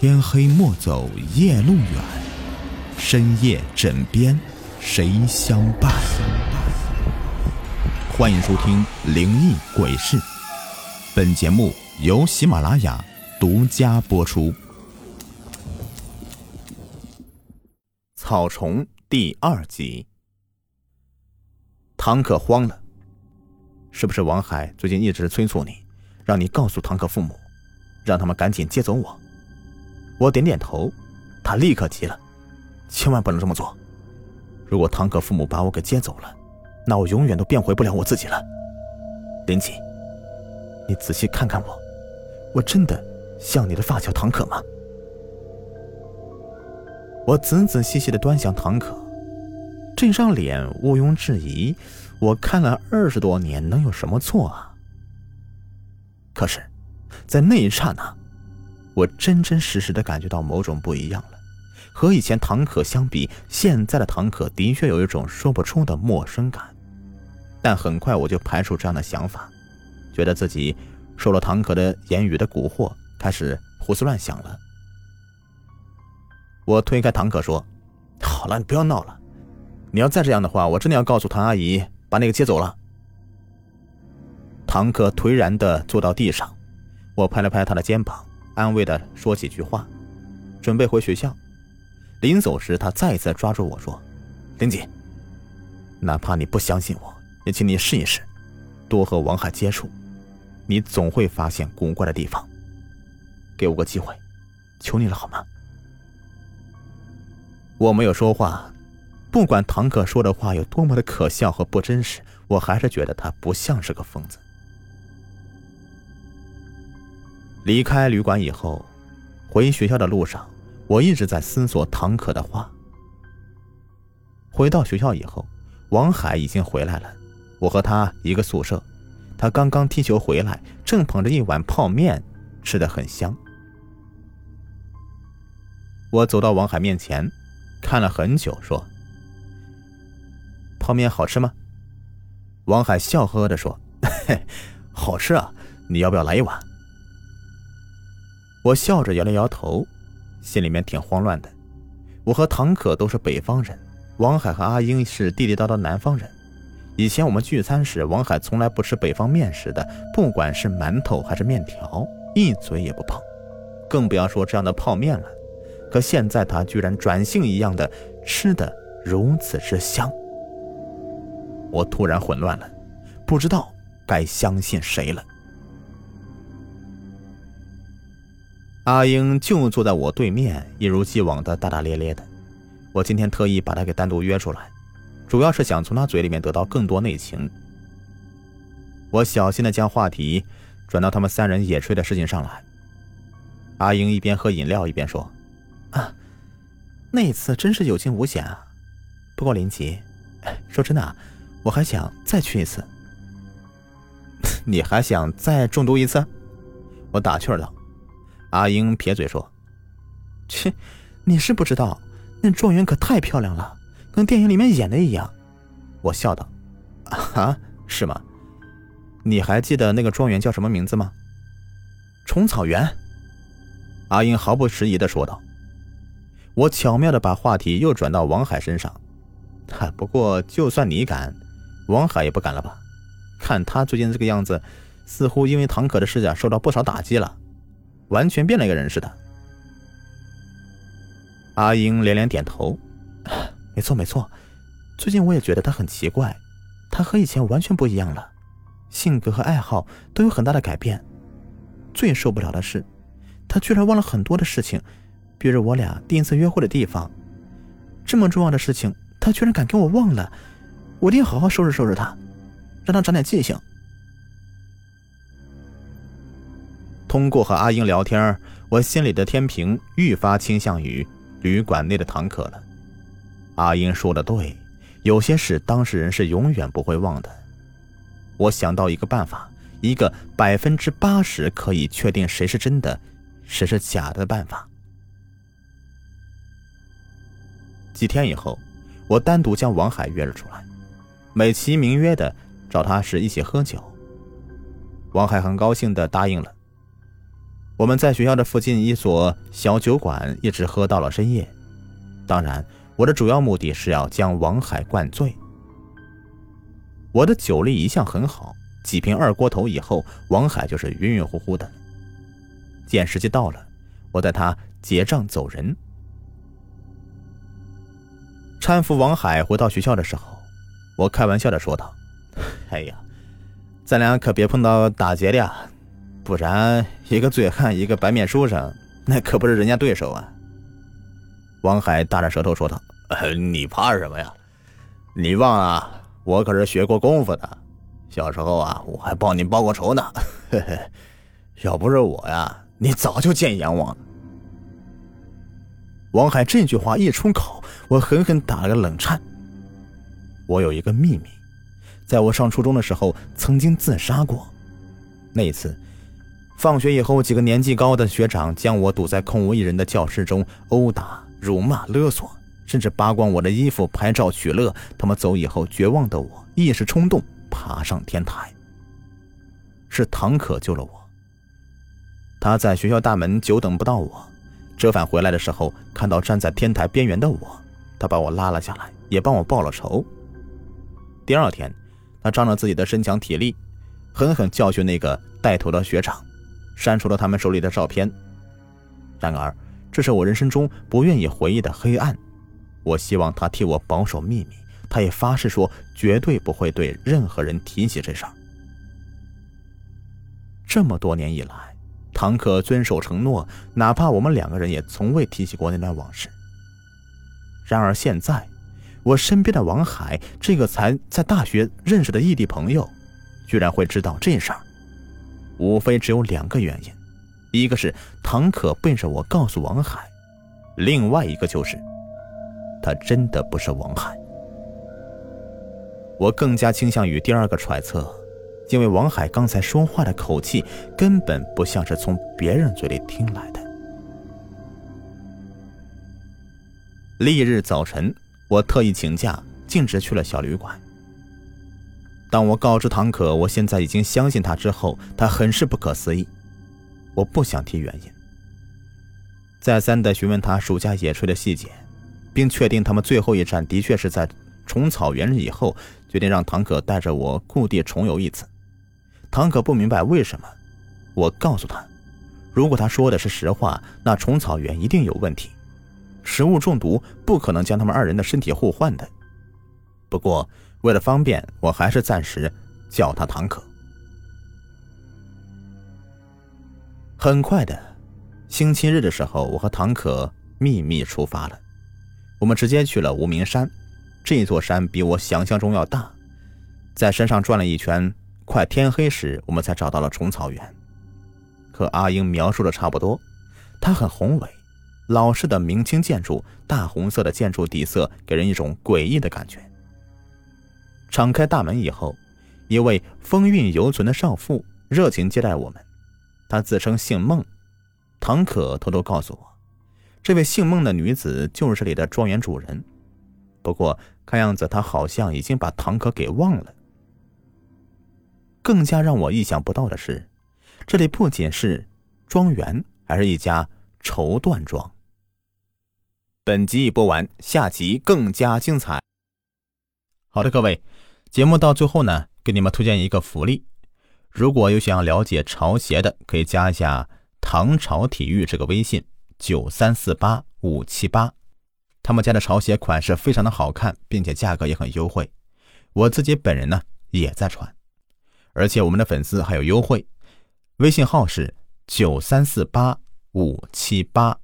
天黑莫走夜路远，深夜枕边谁相伴？欢迎收听《灵异鬼事》，本节目由喜马拉雅独家播出。草虫第二集，唐可慌了，是不是王海最近一直催促你，让你告诉唐可父母，让他们赶紧接走我？我点点头，他立刻急了，千万不能这么做。如果唐可父母把我给接走了，那我永远都变回不了我自己了。林锦，你仔细看看我，我真的像你的发小唐可吗？我仔仔细细的端详唐可，这张脸毋庸置疑，我看了二十多年，能有什么错啊？可是，在那一刹那。我真真实实的感觉到某种不一样了，和以前唐可相比，现在的唐可的确有一种说不出的陌生感。但很快我就排除这样的想法，觉得自己受了唐可的言语的蛊惑，开始胡思乱想了。我推开唐可说：“好了，你不要闹了。你要再这样的话，我真的要告诉唐阿姨把那个接走了。”唐可颓然的坐到地上，我拍了拍他的肩膀。安慰的说几句话，准备回学校。临走时，他再次抓住我说：“林姐，哪怕你不相信我，也请你试一试，多和王海接触，你总会发现古怪的地方。给我个机会，求你了，好吗？”我没有说话，不管唐可说的话有多么的可笑和不真实，我还是觉得他不像是个疯子。离开旅馆以后，回学校的路上，我一直在思索唐可的话。回到学校以后，王海已经回来了，我和他一个宿舍。他刚刚踢球回来，正捧着一碗泡面，吃的很香。我走到王海面前，看了很久，说：“泡面好吃吗？”王海笑呵呵的说：“，好吃啊，你要不要来一碗？”我笑着摇了摇头，心里面挺慌乱的。我和唐可都是北方人，王海和阿英是地地道道南方人。以前我们聚餐时，王海从来不吃北方面食的，不管是馒头还是面条，一嘴也不碰，更不要说这样的泡面了。可现在他居然转性一样的吃的如此之香，我突然混乱了，不知道该相信谁了。阿英就坐在我对面，一如既往的大大咧咧的。我今天特意把她给单独约出来，主要是想从她嘴里面得到更多内情。我小心的将话题转到他们三人野炊的事情上来。阿英一边喝饮料一边说：“啊，那次真是有惊无险啊。不过林奇，说真的，我还想再去一次。你还想再中毒一次？”我打趣道。阿英撇嘴说：“切，你是不知道，那状元可太漂亮了，跟电影里面演的一样。”我笑道：“啊，是吗？你还记得那个状元叫什么名字吗？”虫草原。阿英毫不迟疑的说道。我巧妙的把话题又转到王海身上。哈，不过就算你敢，王海也不敢了吧？看他最近这个样子，似乎因为唐可的事情受到不少打击了。完全变了一个人似的。阿英连连点头，没错没错，最近我也觉得他很奇怪，他和以前完全不一样了，性格和爱好都有很大的改变。最受不了的是，他居然忘了很多的事情，比如我俩第一次约会的地方，这么重要的事情，他居然敢给我忘了，我一定好好收拾收拾他，让他长点记性。通过和阿英聊天，我心里的天平愈发倾向于旅馆内的唐可了。阿英说的对，有些事当事人是永远不会忘的。我想到一个办法，一个百分之八十可以确定谁是真的，谁是假的办法。几天以后，我单独将王海约了出来，美其名曰的找他是一起喝酒。王海很高兴的答应了。我们在学校的附近一所小酒馆一直喝到了深夜。当然，我的主要目的是要将王海灌醉。我的酒力一向很好，几瓶二锅头以后，王海就是晕晕乎乎的。见时机到了，我带他结账走人。搀扶王海回到学校的时候，我开玩笑的说道：“哎呀，咱俩可别碰到打劫的呀！”不然，一个醉汉，一个白面书生，那可不是人家对手啊！王海大着舌头说道：“你怕什么呀？你忘了，我可是学过功夫的。小时候啊，我还帮你报过仇呢。嘿嘿，要不是我呀，你早就见阎王了。”王海这句话一出口，我狠狠打了个冷颤。我有一个秘密，在我上初中的时候，曾经自杀过。那一次。放学以后，几个年纪高的学长将我堵在空无一人的教室中殴打、辱骂、勒索，甚至扒光我的衣服拍照取乐。他们走以后，绝望的我一时冲动爬上天台。是唐可救了我。他在学校大门久等不到我，折返回来的时候，看到站在天台边缘的我，他把我拉了下来，也帮我报了仇。第二天，他仗着自己的身强体力，狠狠教训那个带头的学长。删除了他们手里的照片。然而，这是我人生中不愿意回忆的黑暗。我希望他替我保守秘密，他也发誓说绝对不会对任何人提起这事儿。这么多年以来，唐可遵守承诺，哪怕我们两个人也从未提起过那段往事。然而现在，我身边的王海，这个才在大学认识的异地朋友，居然会知道这事儿。无非只有两个原因，一个是唐可背着我告诉王海，另外一个就是，他真的不是王海。我更加倾向于第二个揣测，因为王海刚才说话的口气根本不像是从别人嘴里听来的。翌日早晨，我特意请假，径直去了小旅馆。当我告知唐可我现在已经相信他之后，他很是不可思议。我不想提原因，再三的询问他暑假野炊的细节，并确定他们最后一站的确是在虫草园以后，决定让唐可带着我故地重游一次。唐可不明白为什么，我告诉他，如果他说的是实话，那虫草园一定有问题，食物中毒不可能将他们二人的身体互换的。不过。为了方便，我还是暂时叫他唐可。很快的，星期日的时候，我和唐可秘密出发了。我们直接去了无名山，这座山比我想象中要大。在山上转了一圈，快天黑时，我们才找到了虫草园。和阿英描述的差不多，它很宏伟，老式的明清建筑，大红色的建筑底色给人一种诡异的感觉。敞开大门以后，一位风韵犹存的少妇热情接待我们。她自称姓孟，唐可偷偷告诉我，这位姓孟的女子就是这里的庄园主人。不过看样子她好像已经把唐可给忘了。更加让我意想不到的是，这里不仅是庄园，还是一家绸缎庄。本集已播完，下集更加精彩。好的，各位。节目到最后呢，给你们推荐一个福利。如果有想要了解潮鞋的，可以加一下“唐朝体育”这个微信，九三四八五七八。他们家的潮鞋款式非常的好看，并且价格也很优惠。我自己本人呢也在穿，而且我们的粉丝还有优惠。微信号是九三四八五七八。